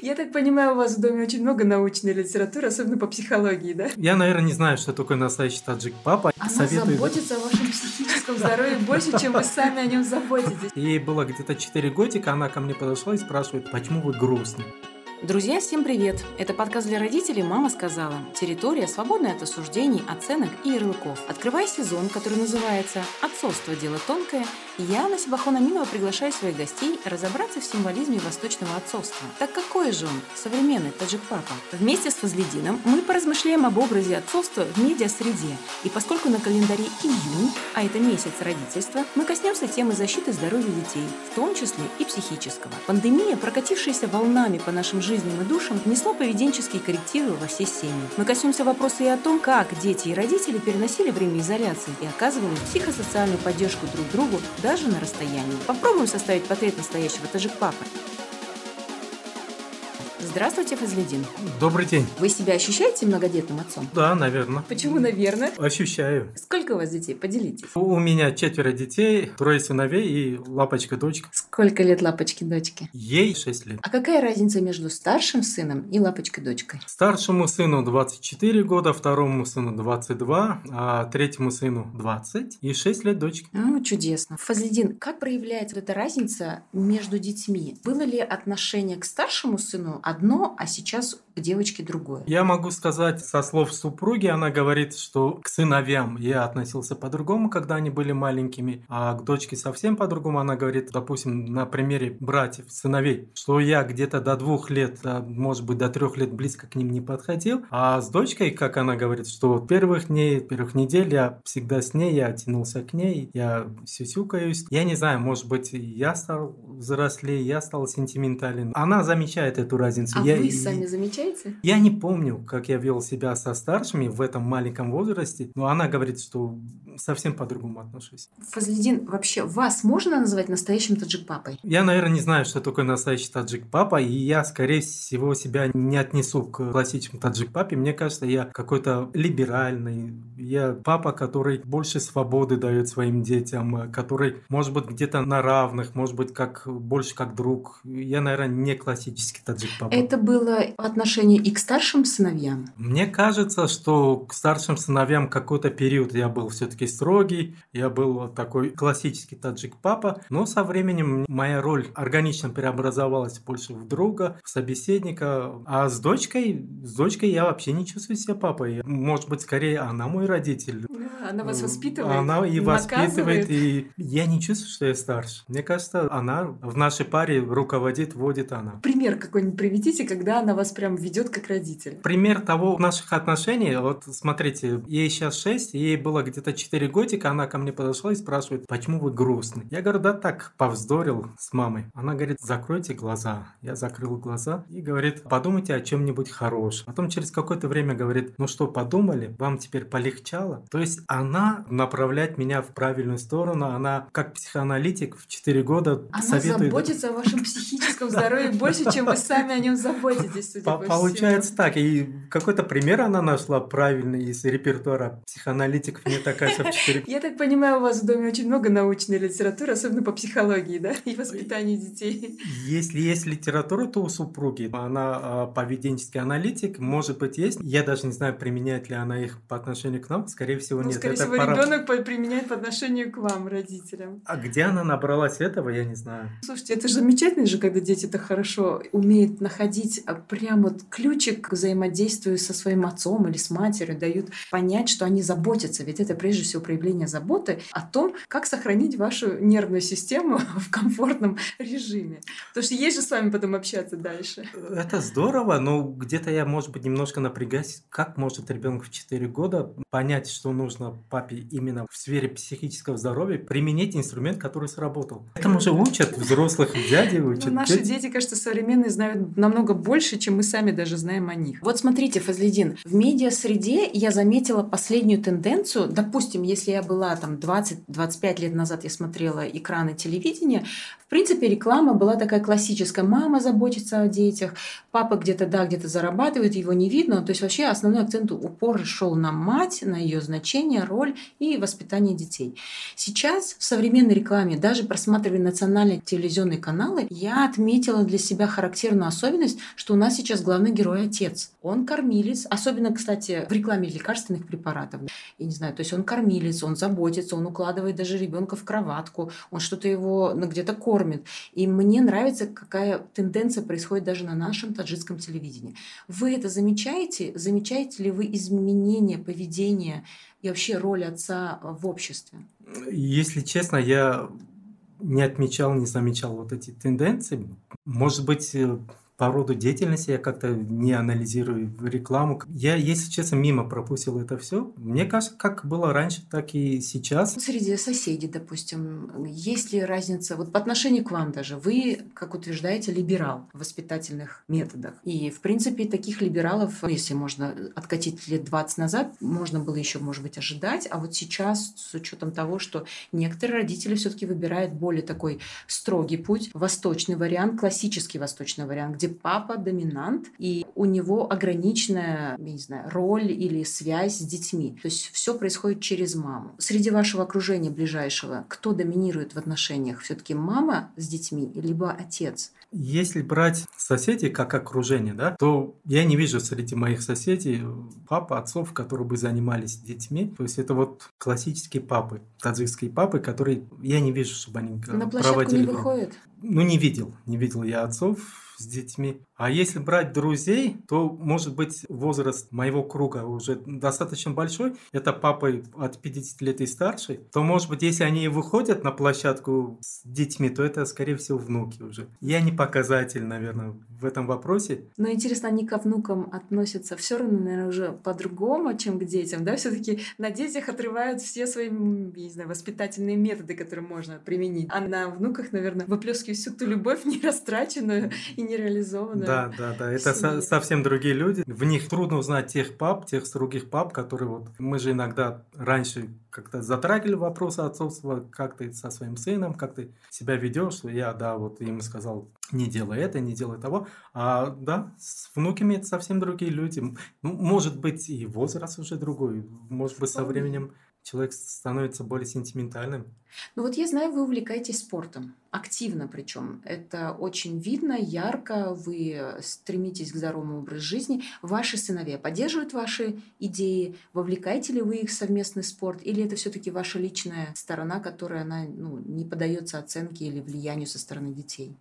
Я так понимаю, у вас в доме очень много научной литературы, особенно по психологии, да? Я, наверное, не знаю, что такое настоящий таджик папа. Она Советую- заботится о вашем психическом здоровье больше, чем вы сами о нем заботитесь. Ей было где-то 4 годика, она ко мне подошла и спрашивает, почему вы грустны? Друзья, всем привет! Это подкаст для родителей «Мама сказала». Территория, свободная от осуждений, оценок и ярлыков. Открывая сезон, который называется «Отцовство. Дело тонкое», я, Анна Сибахон-Аминова, приглашаю своих гостей разобраться в символизме восточного отцовства. Так какой же он, современный таджик-папа? Вместе с Фазледином мы поразмышляем об образе отцовства в медиа-среде. И поскольку на календаре июнь, а это месяц родительства, мы коснемся темы защиты здоровья детей, в том числе и психического. Пандемия, прокатившаяся волнами по нашим жизням и душам, внесла поведенческие коррективы во все семьи. Мы коснемся вопроса и о том, как дети и родители переносили время изоляции и оказывали психосоциальную поддержку друг другу даже на расстоянии. Попробуем составить портрет настоящего таджик-папы. Здравствуйте, Фазледин. Добрый день. Вы себя ощущаете многодетным отцом? Да, наверное. Почему, наверное? Ощущаю. Сколько у вас детей? Поделитесь. У меня четверо детей, трое сыновей и лапочка-дочка. Сколько лет лапочки-дочки? Ей 6 лет. А какая разница между старшим сыном и лапочкой-дочкой? Старшему сыну 24 года, второму сыну 22, а третьему сыну 20 и 6 лет дочке. Ну, чудесно. Фазлидин, как проявляется эта разница между детьми? Было ли отношение к старшему сыну одно, а сейчас к девочке другое? Я могу сказать со слов супруги, она говорит, что к сыновьям я относился по-другому, когда они были маленькими, а к дочке совсем по-другому. Она говорит, допустим, на примере братьев, сыновей, что я где-то до двух лет, а, может быть, до трех лет близко к ним не подходил, а с дочкой, как она говорит, что первых дней, первых недель я всегда с ней, я тянулся к ней, я сюсюкаюсь. Я не знаю, может быть, я стал взрослее, я стал сентиментален. Она замечает эту разницу. А я, вы сами замечаете? я не помню, как я вел себя со старшими в этом маленьком возрасте, но она говорит, что совсем по-другому отношусь. Фазлидин, вообще вас можно назвать настоящим таджик-папой? Я, наверное, не знаю, что такое настоящий таджик-папа, и я, скорее всего, себя не отнесу к классическому таджик-папе. Мне кажется, я какой-то либеральный, я папа, который больше свободы дает своим детям, который, может быть, где-то на равных, может быть, как больше как друг. Я, наверное, не классический таджик-папа. Это было отношение и к старшим сыновьям? Мне кажется, что к старшим сыновьям какой-то период я был все-таки строгий, я был такой классический таджик-папа, но со временем моя роль органично преобразовалась больше в друга, в собеседника, а с дочкой, с дочкой я вообще не чувствую себя папой. Может быть, скорее она мой родитель. Она вас воспитывает? Она и наказывает? воспитывает, и я не чувствую, что я старше. Мне кажется, она в нашей паре руководит, водит она. Пример какой-нибудь приведите, когда она вас прям ведет как родитель. Пример того наших отношений, вот смотрите, ей сейчас 6, ей было где-то 4 годика, она ко мне подошла и спрашивает, почему вы грустны? Я говорю, да так, повздорил с мамой. Она говорит, закройте глаза. Я закрыл глаза и говорит, подумайте о чем-нибудь хорошем. Потом через какое-то время говорит, ну что, подумали? Вам теперь полегчало? То есть она направляет меня в правильную сторону, она как психоаналитик в 4 года Она советует... заботится о вашем психическом здоровье больше, чем вы сами о нем заботитесь, судя По- по Получается так. И какой-то пример она нашла правильный из репертуара психоаналитиков. Мне так кажется, в 4 Я так понимаю, у вас в доме очень много научной литературы, особенно по психологии, да, и воспитанию детей. Если есть литература, то у супруги. Она а, поведенческий аналитик, может быть, есть. Я даже не знаю, применяет ли она их по отношению к нам. Скорее всего, Ну, нет. скорее Это всего, ребенок применяет по отношению к вам, родителям. А где она набралась этого, я не знаю. Слушайте, это же замечательно же, когда дети так хорошо умеют находить а, прям вот ключик к взаимодействию со своим отцом или с матерью, дают понять, что они заботятся. Ведь это прежде всего проявление заботы о том, как сохранить вашу нервную систему в комфортном режиме. Потому что есть же с вами потом общаться дальше. Это здорово, но где-то я, может быть, немножко напрягаюсь. Как может ребенок в 4 года понять, что нужно папе именно в сфере психического здоровья, применить инструмент, который сработал? Этому же учат взрослых дяди, Ну, учат наши дети, кажется, современные знают намного больше, чем мы сами даже знаем о них. Вот смотрите, Фазлидин, в медиа-среде я заметила последнюю тенденцию. Допустим, если я была там 20-25 лет назад, я смотрела экраны телевидения, в В принципе, реклама была такая классическая. Мама заботится о детях, папа где-то, да, где-то зарабатывает, его не видно. То есть вообще основной акцент упор шел на мать, на ее значение, роль и воспитание детей. Сейчас в современной рекламе, даже просматривая национальные телевизионные каналы, я отметила для себя характерную особенность, что у нас сейчас главный герой отец. Он кормилец, особенно, кстати, в рекламе лекарственных препаратов. Я не знаю, то есть он кормилец, он заботится, он укладывает даже ребенка в кроватку, он что-то его ну, где-то кормит. И мне нравится, какая тенденция происходит даже на нашем таджикском телевидении. Вы это замечаете? Замечаете ли вы изменения поведения и вообще роль отца в обществе? Если честно, я не отмечал, не замечал вот эти тенденции. Может быть, э, по роду деятельности я как-то не анализирую рекламу. Я, если честно, мимо пропустил это все. Мне кажется, как было раньше, так и сейчас. Среди соседей, допустим, есть ли разница, вот по отношению к вам даже, вы, как утверждаете, либерал в воспитательных методах. И, в принципе, таких либералов, ну, если можно откатить лет 20 назад, можно было еще, может быть, ожидать. А вот сейчас, с учетом того, что некоторые родители все-таки выбирают более такой строгий путь, восточный вариант, классический восточный вариант, где папа доминант, и у него ограниченная, я не знаю, роль или связь с детьми. То есть все происходит через маму. Среди вашего окружения ближайшего, кто доминирует в отношениях? Все-таки мама с детьми, либо отец? Если брать соседей как окружение, да, то я не вижу среди моих соседей папы, отцов, которые бы занимались детьми. То есть это вот классические папы, таджикские папы, которые я не вижу, чтобы они На проводили. не выходят? Ну, не видел. Не видел я отцов с детьми. А если брать друзей, то, может быть, возраст моего круга уже достаточно большой. Это папы от 50 лет и старше. То, может быть, если они выходят на площадку с детьми, то это, скорее всего, внуки уже. Я не показатель, наверное, в этом вопросе. Но интересно, они ко внукам относятся все равно, наверное, уже по-другому, чем к детям, да? Все-таки на детях отрывают все свои, не знаю, воспитательные методы, которые можно применить. А на внуках, наверное, выплескивают всю ту любовь нерастраченную и нереализованную. Да, да, да. Это со- совсем другие люди. В них трудно узнать тех пап, тех других пап, которые вот... Мы же иногда раньше как-то затрагивали вопросы отцовства, как ты со своим сыном, как ты себя ведешь. Что я, да, вот ему сказал, не делай это, не делай того. А да, с внуками это совсем другие люди. Ну, может быть, и возраст уже другой. Может быть, со временем человек становится более сентиментальным. Ну вот я знаю, вы увлекаетесь спортом, активно причем. Это очень видно, ярко, вы стремитесь к здоровому образу жизни. Ваши сыновья поддерживают ваши идеи? Вовлекаете ли вы их в совместный спорт? Или это все-таки ваша личная сторона, которая она, ну, не поддается оценке или влиянию со стороны детей?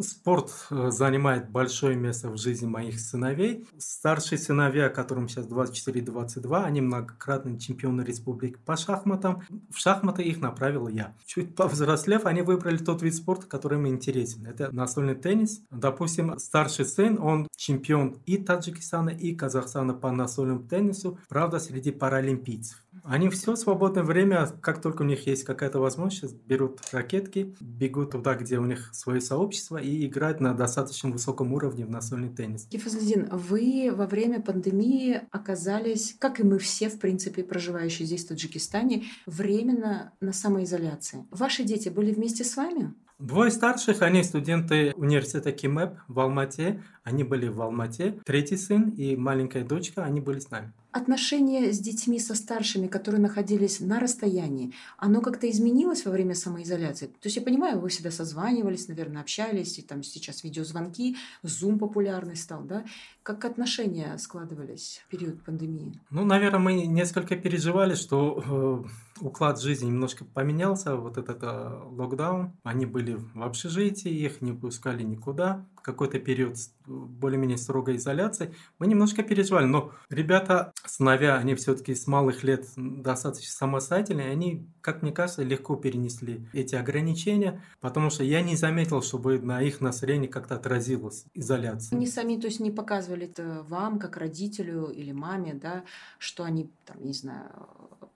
Спорт э, занимает большое место в жизни моих сыновей. Старшие сыновья, которым сейчас 24-22, они многократные чемпионы республики по шахматам. В шахматы их направил я. Чуть повзрослев, они выбрали тот вид спорта, который им интересен. Это настольный теннис. Допустим, старший сын, он чемпион и Таджикистана, и Казахстана по настольному теннису, правда, среди паралимпийцев. Они все свободное время, как только у них есть какая-то возможность, берут ракетки, бегут туда, где у них свое сообщество и играют на достаточно высоком уровне в настольный теннис. Кифазлидин, вы во время пандемии оказались, как и мы все, в принципе, проживающие здесь, в Таджикистане, временно на самоизоляции. Ваши дети были вместе с вами? Двое старших, они студенты университета КИМЭП в Алмате. Они были в Алмате. Третий сын и маленькая дочка, они были с нами отношение с детьми, со старшими, которые находились на расстоянии, оно как-то изменилось во время самоизоляции? То есть я понимаю, вы всегда созванивались, наверное, общались, и там сейчас видеозвонки, Zoom популярный стал, да? Как отношения складывались в период пандемии? Ну, наверное, мы несколько переживали, что э, уклад жизни немножко поменялся, вот этот э, локдаун. Они были в общежитии, их не пускали никуда. Какой-то период более-менее строгой изоляции. Мы немножко переживали, но ребята сыновья, они все-таки с малых лет достаточно самостоятельные, они, как мне кажется, легко перенесли эти ограничения, потому что я не заметил, чтобы на их настроении как-то отразилась изоляция. Они сами, то есть, не показывали это вам, как родителю или маме, да, что они, там, не знаю,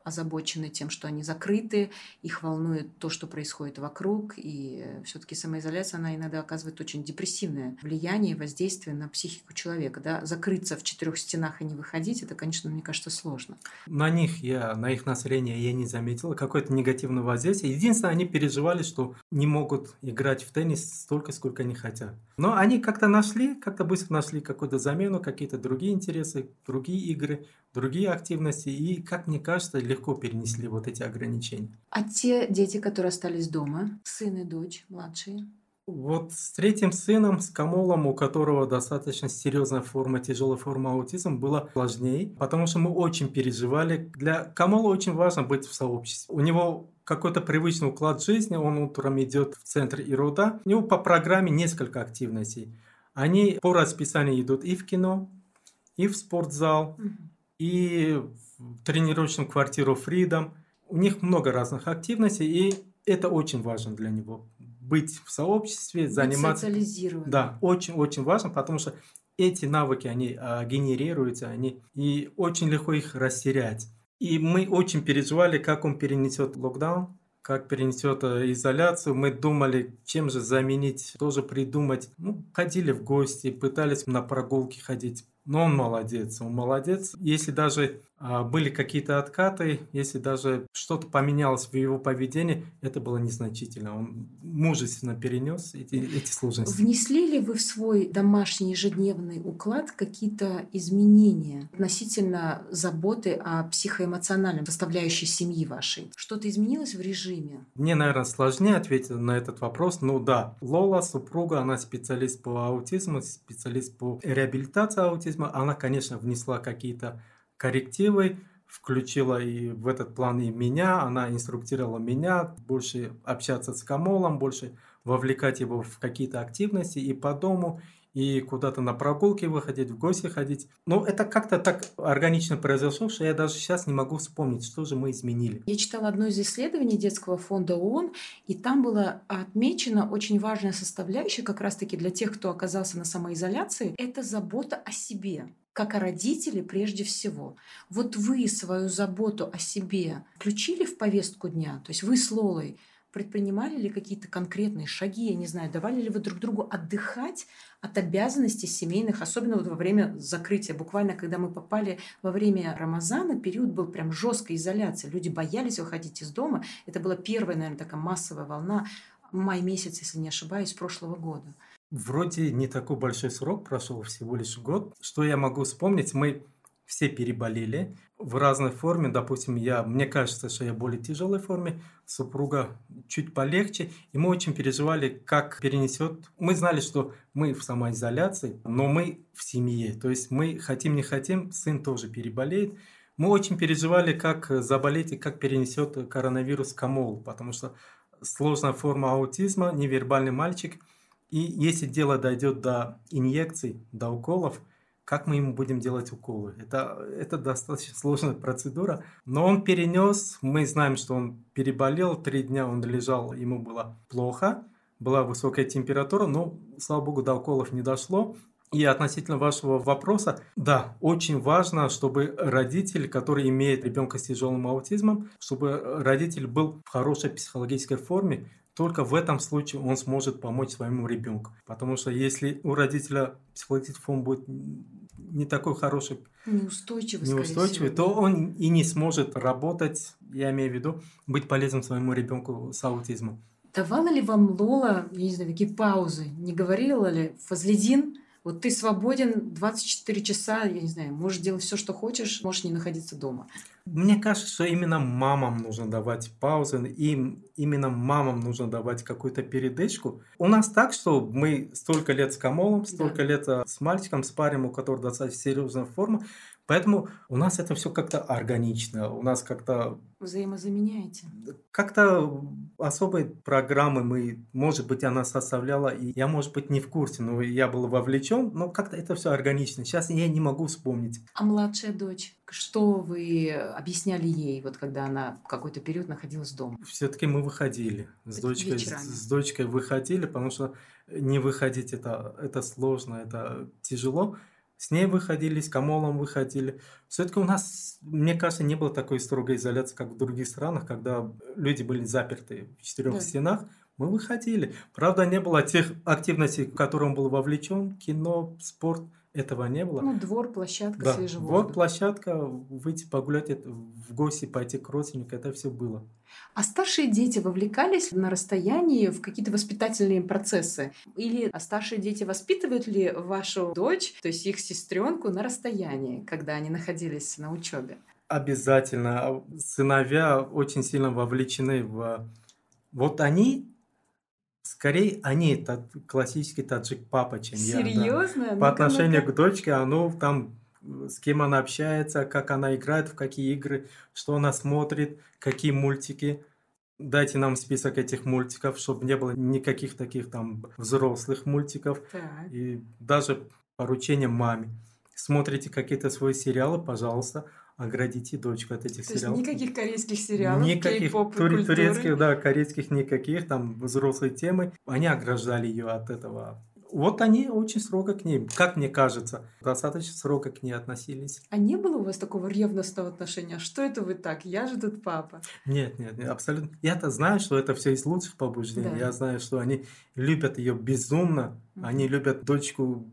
озабочены тем, что они закрыты, их волнует то, что происходит вокруг, и все-таки самоизоляция, она иногда оказывает очень депрессивное влияние, воздействие на психику человека. Да? Закрыться в четырех стенах и не выходить, это, конечно, мне кажется, сложно. На них я, на их настроение я не заметила какое-то негативное воздействие. Единственное, они переживали, что не могут играть в теннис столько, сколько они хотят. Но они как-то нашли, как-то быстро нашли какую-то замену, какие-то другие интересы, другие игры, другие активности, и, как мне кажется, легко перенесли вот эти ограничения. А те дети, которые остались дома, сын и дочь младшие? Вот с третьим сыном, с Камолом, у которого достаточно серьезная форма, тяжелая форма аутизма, было сложнее, потому что мы очень переживали. Для Камола очень важно быть в сообществе. У него какой-то привычный уклад жизни, он утром идет в центр Ируда. У него по программе несколько активностей. Они по расписанию идут и в кино, и в спортзал, и в тренировочную квартиру Freedom. У них много разных активностей, и это очень важно для него быть в сообществе, заниматься. Социализировать. Да, очень-очень важно, потому что эти навыки, они а, генерируются, они, и очень легко их растерять. И мы очень переживали, как он перенесет локдаун, как перенесет э, изоляцию. Мы думали, чем же заменить, тоже придумать. Ну, ходили в гости, пытались на прогулки ходить. Но он молодец, он молодец. Если даже а, были какие-то откаты, если даже что-то поменялось в его поведении, это было незначительно. Он мужественно перенес эти, эти сложности. Внесли ли вы в свой домашний ежедневный уклад какие-то изменения относительно заботы о психоэмоциональном составляющей семьи вашей? Что-то изменилось в режиме? Мне, наверное, сложнее ответить на этот вопрос. Ну да, Лола, супруга, она специалист по аутизму, специалист по реабилитации аутизма. Она, конечно, внесла какие-то коррективы, включила и в этот план и меня, она инструктировала меня больше общаться с Камолом, больше вовлекать его в какие-то активности и по дому, и куда-то на прогулки выходить, в гости ходить. Но это как-то так органично произошло, что я даже сейчас не могу вспомнить, что же мы изменили. Я читала одно из исследований детского фонда ООН, и там было отмечено очень важная составляющая как раз-таки для тех, кто оказался на самоизоляции, это забота о себе как о родителе прежде всего. Вот вы свою заботу о себе включили в повестку дня? То есть вы с Лолой предпринимали ли какие-то конкретные шаги, я не знаю, давали ли вы друг другу отдыхать от обязанностей семейных, особенно вот во время закрытия. Буквально, когда мы попали во время Рамазана, период был прям жесткой изоляции. Люди боялись выходить из дома. Это была первая, наверное, такая массовая волна май месяц, если не ошибаюсь, прошлого года. Вроде не такой большой срок прошел, всего лишь год. Что я могу вспомнить? Мы все переболели в разной форме. Допустим, я, мне кажется, что я в более тяжелой форме, супруга чуть полегче. И мы очень переживали, как перенесет. Мы знали, что мы в самоизоляции, но мы в семье. То есть мы хотим, не хотим, сын тоже переболеет. Мы очень переживали, как заболеть и как перенесет коронавирус Камол, потому что сложная форма аутизма, невербальный мальчик – и если дело дойдет до инъекций, до уколов, как мы ему будем делать уколы? Это, это достаточно сложная процедура. Но он перенес, мы знаем, что он переболел, три дня он лежал, ему было плохо, была высокая температура, но, слава богу, до уколов не дошло. И относительно вашего вопроса, да, очень важно, чтобы родитель, который имеет ребенка с тяжелым аутизмом, чтобы родитель был в хорошей психологической форме, только в этом случае он сможет помочь своему ребенку. Потому что если у родителя психологический фон будет не такой хороший, неустойчивый, неустойчивый то он и не сможет работать, я имею в виду, быть полезным своему ребенку с аутизмом. Давала ли вам Лола, я не знаю, такие паузы? Не говорила ли Фазлидин, вот ты свободен 24 часа, я не знаю, можешь делать все, что хочешь, можешь не находиться дома. Мне кажется, что именно мамам нужно давать паузы, им именно мамам нужно давать какую-то передышку. У нас так, что мы столько лет с Камолом, столько да. лет э, с мальчиком, с парень, у которого достаточно серьезная форма, Поэтому у нас это все как-то органично, у нас как-то... Взаимозаменяете. Как-то особой программы мы, может быть, она составляла, и я, может быть, не в курсе, но я был вовлечен, но как-то это все органично. Сейчас я не могу вспомнить. А младшая дочь? Что вы объясняли ей, вот когда она какой-то период находилась дома? Все-таки мы выходили с дочкой, с дочкой выходили, потому что не выходить это, это сложно, это тяжело. С ней выходили, с Камолом выходили. Все-таки у нас, мне кажется, не было такой строгой изоляции, как в других странах, когда люди были заперты в четырех да. стенах. Мы выходили. Правда, не было тех активностей, в которые он был вовлечен, кино, спорт. Этого не было. Ну, двор, площадка, да. свежий воздух. Двор, площадка, выйти погулять, в гости пойти к родственникам, это все было. А старшие дети вовлекались на расстоянии в какие-то воспитательные процессы? Или а старшие дети воспитывают ли вашу дочь, то есть их сестренку, на расстоянии, когда они находились на учебе? Обязательно. Сыновья очень сильно вовлечены в... Вот они Скорее, они тот классический таджик папа, чем Серьезно? я. Серьезно? По отношению к дочке, оно там с кем она общается, как она играет, в какие игры, что она смотрит, какие мультики. Дайте нам список этих мультиков, чтобы не было никаких таких там взрослых мультиков. Так. И даже поручение маме. Смотрите какие-то свои сериалы, пожалуйста, оградите дочку от этих То сериалов. Есть никаких корейских сериалов, никаких тур- турецких, да, корейских никаких, там взрослые темы. Они ограждали ее от этого вот они очень строго к ней, как мне кажется, достаточно строго к ней относились. А не было у вас такого ревностного отношения? А что это вы так? Я же тут папа. Нет, нет, нет абсолютно. Я-то знаю, что это все из лучших побуждений. Да. Я знаю, что они любят ее безумно. Mm-hmm. Они любят дочку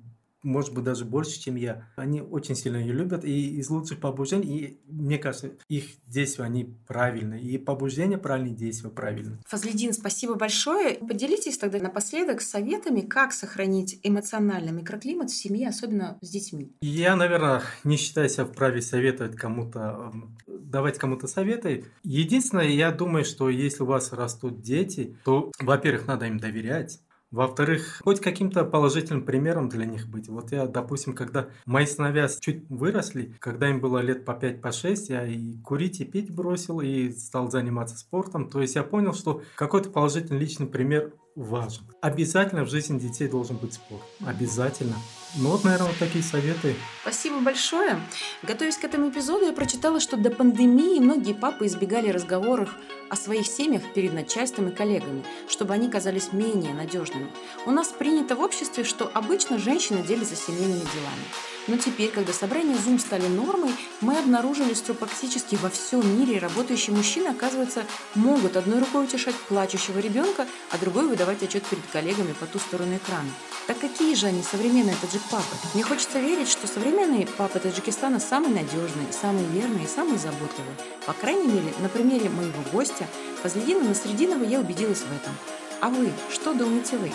может быть, даже больше, чем я. Они очень сильно ее любят, и из лучших побуждений, и мне кажется, их действия, они правильные, и побуждения правильные, действия правильные. Фазлидин, спасибо большое. Поделитесь тогда напоследок советами, как сохранить эмоциональный микроклимат в семье, особенно с детьми. Я, наверное, не считаю себя вправе советовать кому-то, давать кому-то советы. Единственное, я думаю, что если у вас растут дети, то, во-первых, надо им доверять, во-вторых, хоть каким-то положительным примером для них быть. Вот я, допустим, когда мои сыновья чуть выросли, когда им было лет по 5, по 6, я и курить, и пить бросил, и стал заниматься спортом. То есть я понял, что какой-то положительный личный пример важен. Обязательно в жизни детей должен быть спорт. Обязательно. Ну вот, наверное, вот такие советы. Спасибо большое. Готовясь к этому эпизоду, я прочитала, что до пандемии многие папы избегали разговоров о своих семьях перед начальством и коллегами, чтобы они казались менее надежными. У нас принято в обществе, что обычно женщины делятся семейными делами. Но теперь, когда собрания Zoom стали нормой, мы обнаружили, что практически во всем мире работающие мужчины, оказывается, могут одной рукой утешать плачущего ребенка, а другой выдавать отчет перед коллегами по ту сторону экрана. Так какие же они современные таджик-папы? Мне хочется верить, что современные папы Таджикистана самые надежные, самые верные и самые заботливые. По крайней мере, на примере моего гостя, Фазлидина Насрединова, я убедилась в этом. А вы, что думаете вы?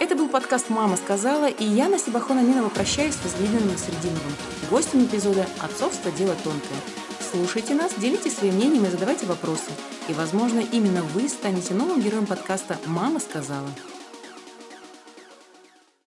Это был подкаст «Мама сказала», и я, Насибахон Аминова, прощаюсь с Возлюбленным Срединовым, гостем эпизода «Отцовство. Дело тонкое». Слушайте нас, делитесь своим мнением и задавайте вопросы. И, возможно, именно вы станете новым героем подкаста «Мама сказала».